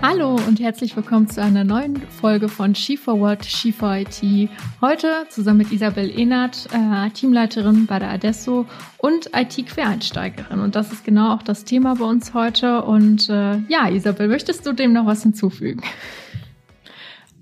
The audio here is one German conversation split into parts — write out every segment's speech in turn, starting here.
Hallo und herzlich willkommen zu einer neuen Folge von She4What, She4IT. Heute zusammen mit Isabel Ehnert, äh, Teamleiterin bei der Adesso und IT-Quereinsteigerin. Und das ist genau auch das Thema bei uns heute. Und äh, ja, Isabel, möchtest du dem noch was hinzufügen?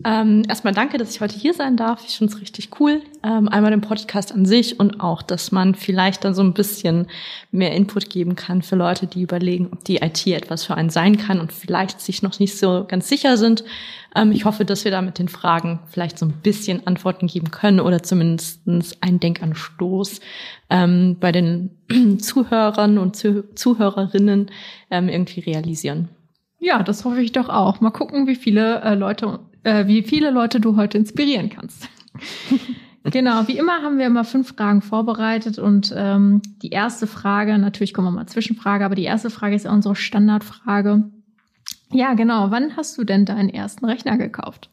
Ähm, erstmal danke, dass ich heute hier sein darf. Ich finde es richtig cool. Ähm, einmal den Podcast an sich und auch, dass man vielleicht dann so ein bisschen mehr Input geben kann für Leute, die überlegen, ob die IT etwas für einen sein kann und vielleicht sich noch nicht so ganz sicher sind. Ähm, ich hoffe, dass wir da mit den Fragen vielleicht so ein bisschen Antworten geben können oder zumindest einen Denkanstoß ähm, bei den Zuhörern und Zuhörerinnen ähm, irgendwie realisieren. Ja, das hoffe ich doch auch. Mal gucken, wie viele äh, Leute äh, wie viele Leute du heute inspirieren kannst. genau, wie immer haben wir immer fünf Fragen vorbereitet und ähm, die erste Frage, natürlich kommen wir mal Zwischenfrage, aber die erste Frage ist ja unsere Standardfrage. Ja, genau. Wann hast du denn deinen ersten Rechner gekauft?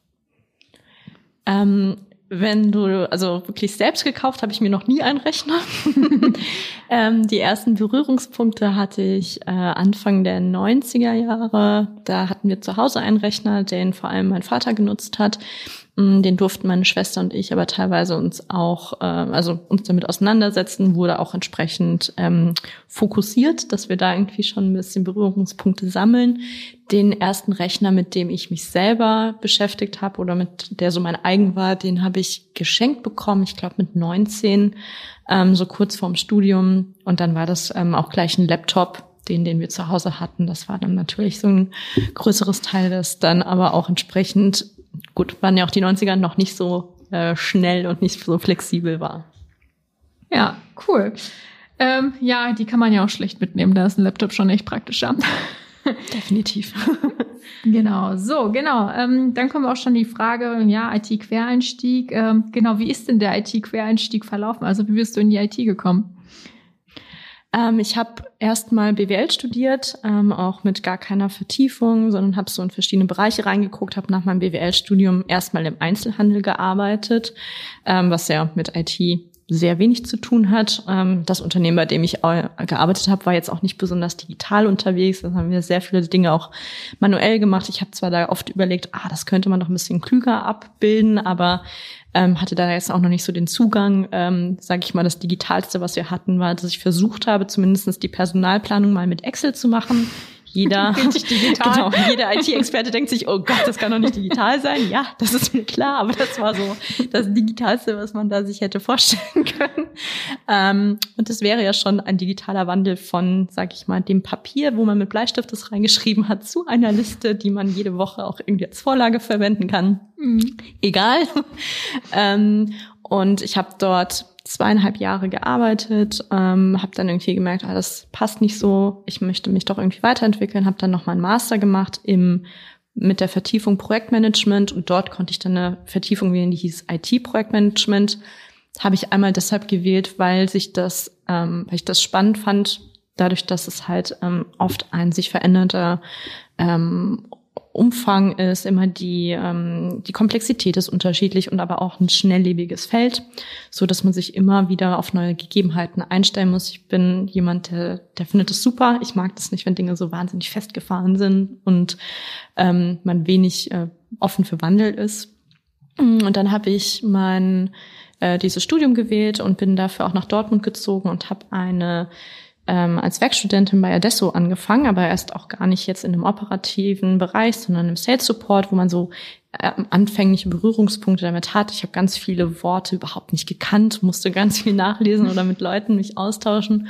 Ähm, wenn du, also wirklich selbst gekauft, habe ich mir noch nie einen Rechner. ähm, die ersten Berührungspunkte hatte ich äh, Anfang der 90er Jahre. Da hatten wir zu Hause einen Rechner, den vor allem mein Vater genutzt hat. Den durften meine Schwester und ich aber teilweise uns auch, äh, also uns damit auseinandersetzen, wurde auch entsprechend ähm, fokussiert, dass wir da irgendwie schon ein bisschen Berührungspunkte sammeln. Den ersten Rechner, mit dem ich mich selber beschäftigt habe oder mit der so mein eigen war, den habe ich geschenkt bekommen, ich glaube mit 19, ähm, so kurz vorm Studium. Und dann war das ähm, auch gleich ein Laptop, den, den wir zu Hause hatten. Das war dann natürlich so ein größeres Teil, das dann aber auch entsprechend gut, waren ja auch die 90er noch nicht so äh, schnell und nicht so flexibel war. Ja, cool. Ähm, ja, die kann man ja auch schlecht mitnehmen, da ist ein Laptop schon echt praktischer. Definitiv. genau, so, genau. Ähm, dann kommen wir auch schon die Frage, ja, IT-Quereinstieg. Ähm, genau, wie ist denn der IT-Quereinstieg verlaufen? Also wie bist du in die IT gekommen? Ähm, ich habe erstmal BWL studiert, ähm, auch mit gar keiner Vertiefung, sondern habe so in verschiedene Bereiche reingeguckt, habe nach meinem BWL-Studium erstmal im Einzelhandel gearbeitet, ähm, was ja mit IT sehr wenig zu tun hat. Ähm, das Unternehmen, bei dem ich gearbeitet habe, war jetzt auch nicht besonders digital unterwegs. Da haben wir sehr viele Dinge auch manuell gemacht. Ich habe zwar da oft überlegt, ah, das könnte man doch ein bisschen klüger abbilden, aber ähm, hatte da jetzt auch noch nicht so den Zugang. Ähm, Sage ich mal, das Digitalste, was wir hatten, war, dass ich versucht habe, zumindestens die Personalplanung mal mit Excel zu machen jeder, genau, jeder IT-Experte denkt sich, oh Gott, das kann doch nicht digital sein. Ja, das ist mir klar, aber das war so das Digitalste, was man da sich hätte vorstellen können. Ähm, und das wäre ja schon ein digitaler Wandel von, sag ich mal, dem Papier, wo man mit Bleistift das reingeschrieben hat, zu einer Liste, die man jede Woche auch irgendwie als Vorlage verwenden kann. Mhm. Egal. ähm, und ich habe dort zweieinhalb Jahre gearbeitet, ähm, habe dann irgendwie gemerkt, ah, das passt nicht so, ich möchte mich doch irgendwie weiterentwickeln, habe dann noch mal einen Master gemacht im mit der Vertiefung Projektmanagement und dort konnte ich dann eine Vertiefung wählen, die hieß IT-Projektmanagement. Habe ich einmal deshalb gewählt, weil sich das, ähm, weil ich das spannend fand, dadurch, dass es halt ähm, oft ein sich verändernder ähm, Umfang ist, immer die, ähm, die Komplexität ist unterschiedlich und aber auch ein schnelllebiges Feld, so dass man sich immer wieder auf neue Gegebenheiten einstellen muss. Ich bin jemand, der, der findet es super. Ich mag das nicht, wenn Dinge so wahnsinnig festgefahren sind und ähm, man wenig äh, offen für Wandel ist. Und dann habe ich mein äh, dieses Studium gewählt und bin dafür auch nach Dortmund gezogen und habe eine ähm, als Werkstudentin bei Adesso angefangen, aber erst auch gar nicht jetzt in einem operativen Bereich, sondern im Sales Support, wo man so äh, anfängliche Berührungspunkte damit hat. Ich habe ganz viele Worte überhaupt nicht gekannt, musste ganz viel nachlesen oder mit Leuten mich austauschen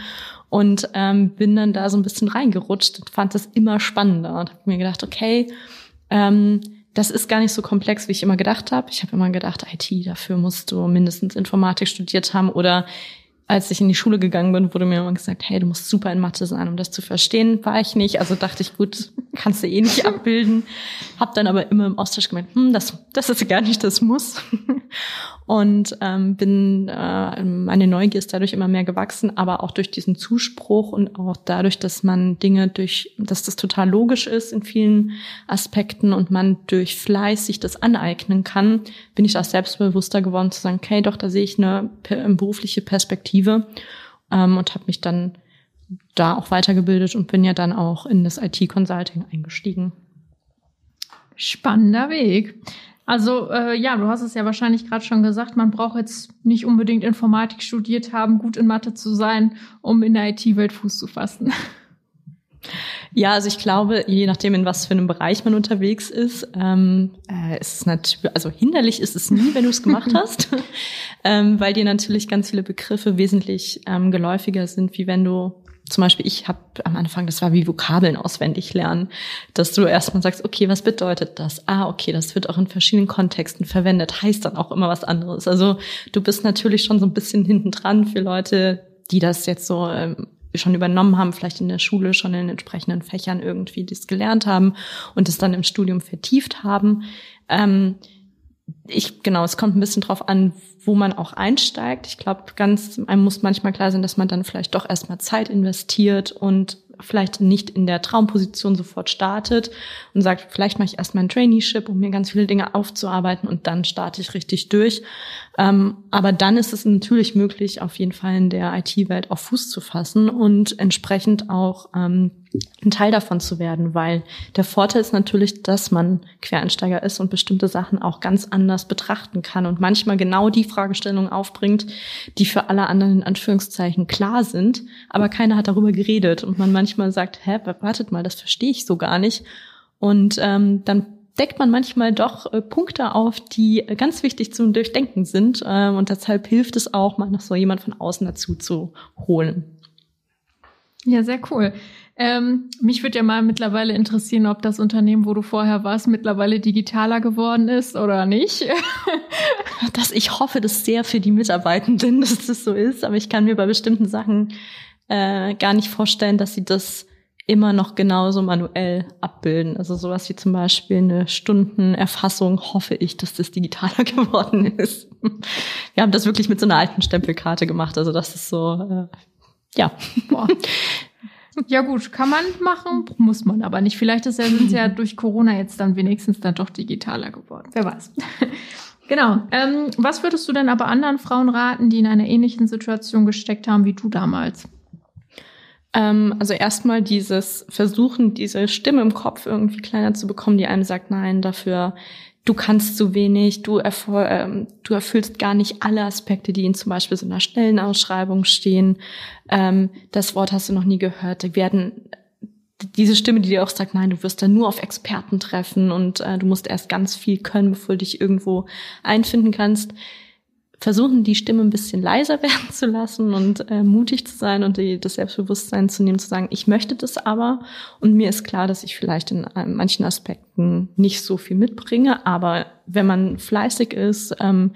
und ähm, bin dann da so ein bisschen reingerutscht und fand das immer spannender und habe mir gedacht, okay, ähm, das ist gar nicht so komplex, wie ich immer gedacht habe. Ich habe immer gedacht, IT, dafür musst du mindestens Informatik studiert haben oder als ich in die Schule gegangen bin, wurde mir immer gesagt, hey, du musst super in Mathe sein, um das zu verstehen. War ich nicht. Also dachte ich, gut, kannst du eh nicht abbilden. Hab dann aber immer im Austausch gemeint, hm, das, das ist gar nicht das Muss. Und ähm, bin, äh, meine Neugier ist dadurch immer mehr gewachsen, aber auch durch diesen Zuspruch und auch dadurch, dass man Dinge durch, dass das total logisch ist in vielen Aspekten und man durch Fleiß sich das aneignen kann, bin ich auch selbstbewusster geworden zu sagen, okay, doch, da sehe ich eine berufliche Perspektive ähm, und habe mich dann da auch weitergebildet und bin ja dann auch in das IT-Consulting eingestiegen. Spannender Weg. Also äh, ja, du hast es ja wahrscheinlich gerade schon gesagt, man braucht jetzt nicht unbedingt Informatik studiert haben, gut in Mathe zu sein, um in der IT-Welt Fuß zu fassen. Ja, also ich glaube, je nachdem, in was für einem Bereich man unterwegs ist, ähm, äh, ist es natürlich, also hinderlich ist es nie, wenn du es gemacht hast, ähm, weil dir natürlich ganz viele Begriffe wesentlich ähm, geläufiger sind, wie wenn du zum Beispiel, ich habe am Anfang, das war wie Vokabeln auswendig lernen, dass du erstmal sagst, okay, was bedeutet das? Ah, okay, das wird auch in verschiedenen Kontexten verwendet, heißt dann auch immer was anderes. Also du bist natürlich schon so ein bisschen hinten dran für Leute, die das jetzt so ähm, schon übernommen haben, vielleicht in der Schule schon in entsprechenden Fächern irgendwie das gelernt haben und es dann im Studium vertieft haben. Ähm, ich, genau, es kommt ein bisschen drauf an, wo man auch einsteigt. Ich glaube, ganz, einem muss manchmal klar sein, dass man dann vielleicht doch erstmal Zeit investiert und vielleicht nicht in der Traumposition sofort startet und sagt, vielleicht mache ich erstmal ein Traineeship, um mir ganz viele Dinge aufzuarbeiten und dann starte ich richtig durch. Ähm, aber dann ist es natürlich möglich, auf jeden Fall in der IT-Welt auf Fuß zu fassen und entsprechend auch ähm, ein Teil davon zu werden, weil der Vorteil ist natürlich, dass man Quereinsteiger ist und bestimmte Sachen auch ganz anders betrachten kann und manchmal genau die Fragestellungen aufbringt, die für alle anderen in Anführungszeichen klar sind, aber keiner hat darüber geredet und man manchmal sagt, hä, wartet mal, das verstehe ich so gar nicht. Und ähm, dann deckt man manchmal doch äh, Punkte auf, die äh, ganz wichtig zum Durchdenken sind. Äh, und deshalb hilft es auch, mal noch so jemand von außen dazu zu holen. Ja, sehr cool. Ähm, mich würde ja mal mittlerweile interessieren, ob das Unternehmen, wo du vorher warst, mittlerweile digitaler geworden ist oder nicht. das, ich hoffe das sehr für die Mitarbeitenden, dass das so ist, aber ich kann mir bei bestimmten Sachen äh, gar nicht vorstellen, dass sie das immer noch genauso manuell abbilden. Also sowas wie zum Beispiel eine Stundenerfassung hoffe ich, dass das digitaler geworden ist. Wir haben das wirklich mit so einer alten Stempelkarte gemacht. Also das ist so, äh, ja. Boah. Ja gut, kann man machen, muss man aber nicht. Vielleicht ist ja, sind ja durch Corona jetzt dann wenigstens dann doch digitaler geworden. Wer weiß. genau. Ähm, was würdest du denn aber anderen Frauen raten, die in einer ähnlichen Situation gesteckt haben wie du damals? Ähm, also erstmal dieses Versuchen, diese Stimme im Kopf irgendwie kleiner zu bekommen, die einem sagt, nein, dafür du kannst zu wenig, du, ähm, du erfüllst gar nicht alle Aspekte, die in zum Beispiel so einer Stellenausschreibung stehen. Ähm, das Wort hast du noch nie gehört. Die werden diese Stimme, die dir auch sagt, nein, du wirst da nur auf Experten treffen und äh, du musst erst ganz viel können, bevor du dich irgendwo einfinden kannst versuchen, die Stimme ein bisschen leiser werden zu lassen und äh, mutig zu sein und die, das Selbstbewusstsein zu nehmen, zu sagen, ich möchte das aber. Und mir ist klar, dass ich vielleicht in äh, manchen Aspekten nicht so viel mitbringe, aber wenn man fleißig ist, ähm,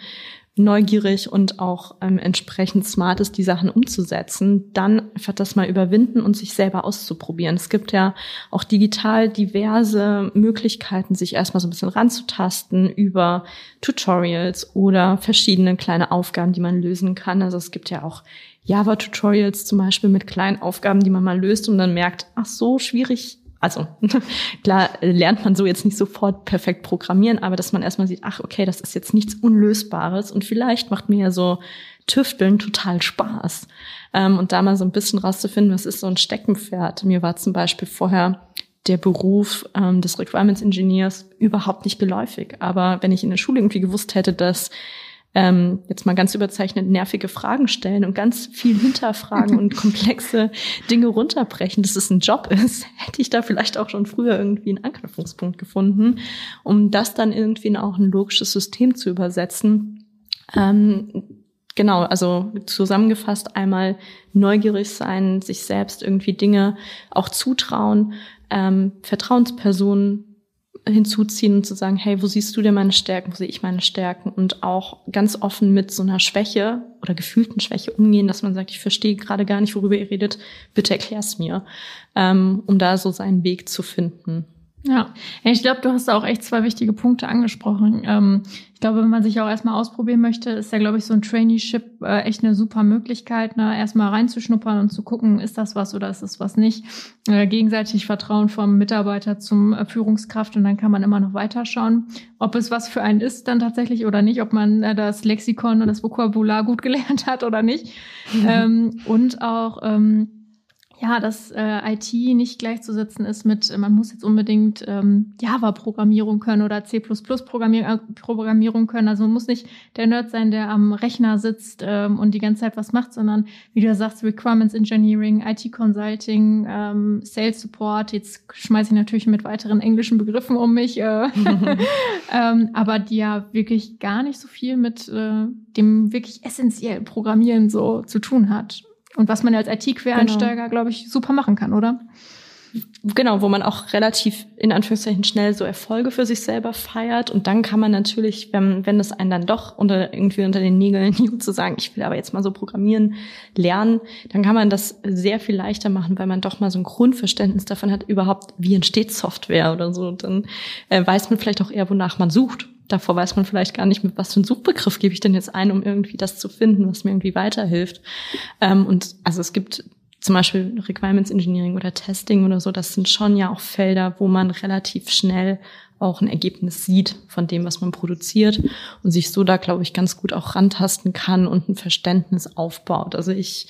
neugierig und auch ähm, entsprechend smart ist, die Sachen umzusetzen, dann einfach das mal überwinden und sich selber auszuprobieren. Es gibt ja auch digital diverse Möglichkeiten, sich erstmal so ein bisschen ranzutasten über Tutorials oder verschiedene kleine Aufgaben, die man lösen kann. Also es gibt ja auch Java-Tutorials zum Beispiel mit kleinen Aufgaben, die man mal löst und dann merkt, ach so, schwierig also klar lernt man so jetzt nicht sofort perfekt programmieren, aber dass man erstmal sieht, ach okay, das ist jetzt nichts Unlösbares und vielleicht macht mir ja so Tüfteln total Spaß. Ähm, und da mal so ein bisschen rauszufinden, was ist so ein Steckenpferd. Mir war zum Beispiel vorher der Beruf ähm, des Requirements Engineers überhaupt nicht geläufig. Aber wenn ich in der Schule irgendwie gewusst hätte, dass ähm, jetzt mal ganz überzeichnet nervige Fragen stellen und ganz viel hinterfragen und komplexe Dinge runterbrechen, dass es ein Job ist, hätte ich da vielleicht auch schon früher irgendwie einen Anknüpfungspunkt gefunden, um das dann irgendwie in auch ein logisches System zu übersetzen. Ähm, genau, also zusammengefasst einmal neugierig sein, sich selbst irgendwie Dinge auch zutrauen, ähm, Vertrauenspersonen hinzuziehen und zu sagen, hey, wo siehst du denn meine Stärken, wo sehe ich meine Stärken und auch ganz offen mit so einer Schwäche oder gefühlten Schwäche umgehen, dass man sagt, ich verstehe gerade gar nicht, worüber ihr redet, bitte erklär's mir, ähm, um da so seinen Weg zu finden. Ja, ich glaube, du hast auch echt zwei wichtige Punkte angesprochen. Ähm, ich glaube, wenn man sich auch erstmal ausprobieren möchte, ist ja, glaube ich, so ein Traineeship äh, echt eine super Möglichkeit, ne? erstmal reinzuschnuppern und zu gucken, ist das was oder ist das was nicht. Äh, gegenseitig Vertrauen vom Mitarbeiter zum äh, Führungskraft und dann kann man immer noch weiterschauen, ob es was für einen ist dann tatsächlich oder nicht, ob man das Lexikon und das Vokabular gut gelernt hat oder nicht. Mhm. Ähm, und auch ähm, ja, dass äh, IT nicht gleichzusetzen ist mit, man muss jetzt unbedingt ähm, Java-Programmierung können oder C++-Programmierung äh, Programmierung können. Also man muss nicht der Nerd sein, der am Rechner sitzt ähm, und die ganze Zeit was macht, sondern wie du sagst, Requirements Engineering, IT-Consulting, ähm, Sales Support. Jetzt schmeiße ich natürlich mit weiteren englischen Begriffen um mich, äh, ähm, aber die ja wirklich gar nicht so viel mit äh, dem wirklich essentiellen Programmieren so zu tun hat. Und was man als IT-Quereinsteiger, genau. glaube ich, super machen kann, oder? Genau, wo man auch relativ in Anführungszeichen schnell so Erfolge für sich selber feiert. Und dann kann man natürlich, wenn, wenn es einen dann doch unter, irgendwie unter den Nägeln juckt, zu sagen, ich will aber jetzt mal so programmieren lernen, dann kann man das sehr viel leichter machen, weil man doch mal so ein Grundverständnis davon hat, überhaupt, wie entsteht Software oder so. Dann äh, weiß man vielleicht auch eher, wonach man sucht davor weiß man vielleicht gar nicht, mit was für einen Suchbegriff gebe ich denn jetzt ein, um irgendwie das zu finden, was mir irgendwie weiterhilft. Ähm, und also es gibt zum Beispiel Requirements Engineering oder Testing oder so, das sind schon ja auch Felder, wo man relativ schnell auch ein Ergebnis sieht von dem, was man produziert und sich so da, glaube ich, ganz gut auch rantasten kann und ein Verständnis aufbaut. Also ich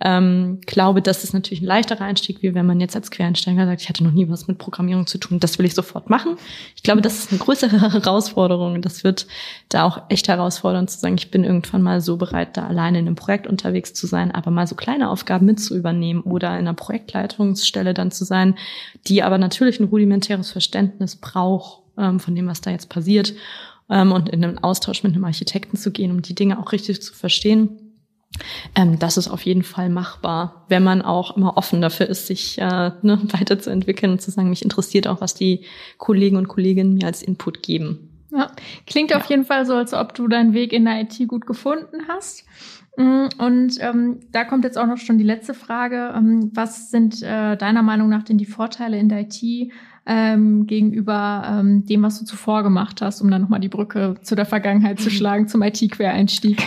ähm, glaube, das ist natürlich ein leichterer Einstieg, wie wenn man jetzt als Quereinsteiger sagt, ich hatte noch nie was mit Programmierung zu tun, das will ich sofort machen. Ich glaube, das ist eine größere Herausforderung. Das wird da auch echt herausfordernd zu sagen, ich bin irgendwann mal so bereit, da alleine in einem Projekt unterwegs zu sein, aber mal so kleine Aufgaben mit zu übernehmen oder in einer Projektleitungsstelle dann zu sein, die aber natürlich ein rudimentäres Verständnis braucht ähm, von dem, was da jetzt passiert ähm, und in einen Austausch mit einem Architekten zu gehen, um die Dinge auch richtig zu verstehen ähm, das ist auf jeden Fall machbar, wenn man auch immer offen dafür ist, sich äh, ne, weiterzuentwickeln und zu sagen, mich interessiert auch, was die Kollegen und Kolleginnen mir als Input geben. Ja, klingt ja. auf jeden Fall so, als ob du deinen Weg in der IT gut gefunden hast. Mm, und ähm, da kommt jetzt auch noch schon die letzte Frage. Ähm, was sind äh, deiner Meinung nach denn die Vorteile in der IT ähm, gegenüber ähm, dem, was du zuvor gemacht hast, um dann nochmal die Brücke zu der Vergangenheit zu schlagen, zum IT-Quereinstieg?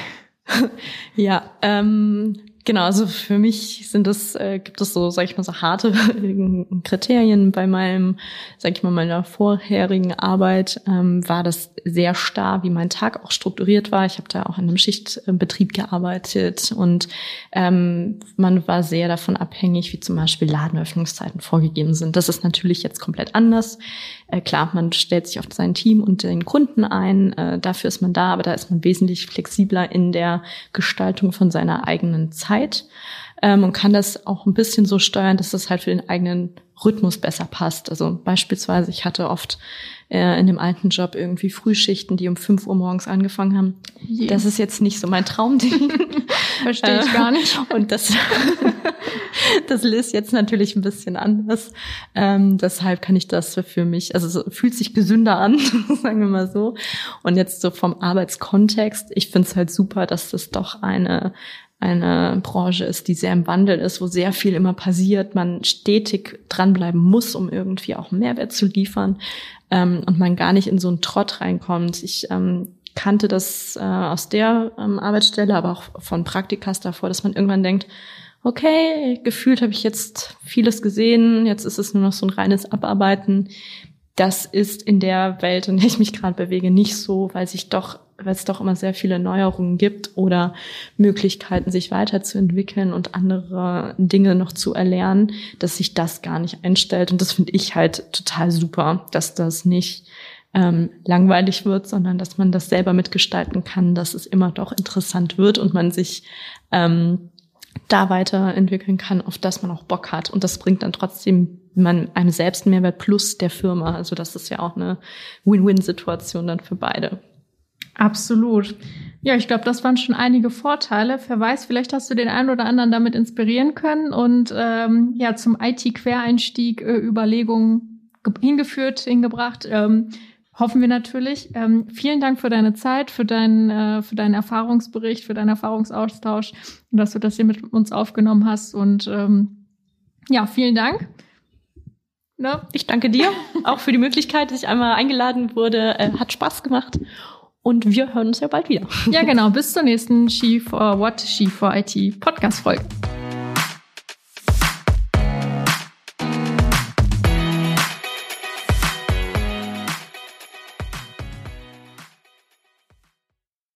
ja, ähm, Genau, also für mich sind es, äh, gibt es so, sag ich mal, so harte Kriterien. Bei meinem, sag ich mal, meiner vorherigen Arbeit ähm, war das sehr starr, wie mein Tag auch strukturiert war. Ich habe da auch in einem Schichtbetrieb gearbeitet und ähm, man war sehr davon abhängig, wie zum Beispiel Ladenöffnungszeiten vorgegeben sind. Das ist natürlich jetzt komplett anders. Äh, klar, man stellt sich auf sein Team und den Kunden ein, äh, dafür ist man da, aber da ist man wesentlich flexibler in der Gestaltung von seiner eigenen Zeit ähm, und kann das auch ein bisschen so steuern, dass das halt für den eigenen Rhythmus besser passt. Also beispielsweise, ich hatte oft äh, in dem alten Job irgendwie Frühschichten, die um 5 Uhr morgens angefangen haben. Yeah. Das ist jetzt nicht so mein Traumding. Verstehe ich gar nicht. Und das, das ist jetzt natürlich ein bisschen anders. Ähm, deshalb kann ich das für mich, also so, fühlt sich gesünder an, sagen wir mal so. Und jetzt so vom Arbeitskontext, ich finde es halt super, dass das doch eine eine Branche ist, die sehr im Wandel ist, wo sehr viel immer passiert, man stetig dranbleiben muss, um irgendwie auch Mehrwert zu liefern ähm, und man gar nicht in so einen Trott reinkommt. Ich ähm, kannte das äh, aus der ähm, Arbeitsstelle, aber auch von Praktikas davor, dass man irgendwann denkt, okay, gefühlt habe ich jetzt vieles gesehen, jetzt ist es nur noch so ein reines Abarbeiten. Das ist in der Welt, in der ich mich gerade bewege, nicht so, weil sich doch weil es doch immer sehr viele Neuerungen gibt oder Möglichkeiten, sich weiterzuentwickeln und andere Dinge noch zu erlernen, dass sich das gar nicht einstellt. Und das finde ich halt total super, dass das nicht ähm, langweilig wird, sondern dass man das selber mitgestalten kann, dass es immer doch interessant wird und man sich ähm, da weiterentwickeln kann, auf das man auch Bock hat. Und das bringt dann trotzdem man einem selbst Mehrwert plus der Firma. Also das ist ja auch eine Win-Win-Situation dann für beide. Absolut. Ja, ich glaube, das waren schon einige Vorteile. Wer weiß, vielleicht hast du den einen oder anderen damit inspirieren können und ähm, ja zum IT-Quereinstieg äh, Überlegungen hingeführt, hingebracht. Ähm, hoffen wir natürlich. Ähm, vielen Dank für deine Zeit, für deinen, äh, für deinen Erfahrungsbericht, für deinen Erfahrungsaustausch und dass du das hier mit uns aufgenommen hast. Und ähm, ja, vielen Dank. Ne? Ich danke dir auch für die Möglichkeit, dass ich einmal eingeladen wurde. Äh, hat Spaß gemacht. Und wir hören uns ja bald wieder. Ja, genau. Bis zur nächsten She for What She for IT Podcast Folge.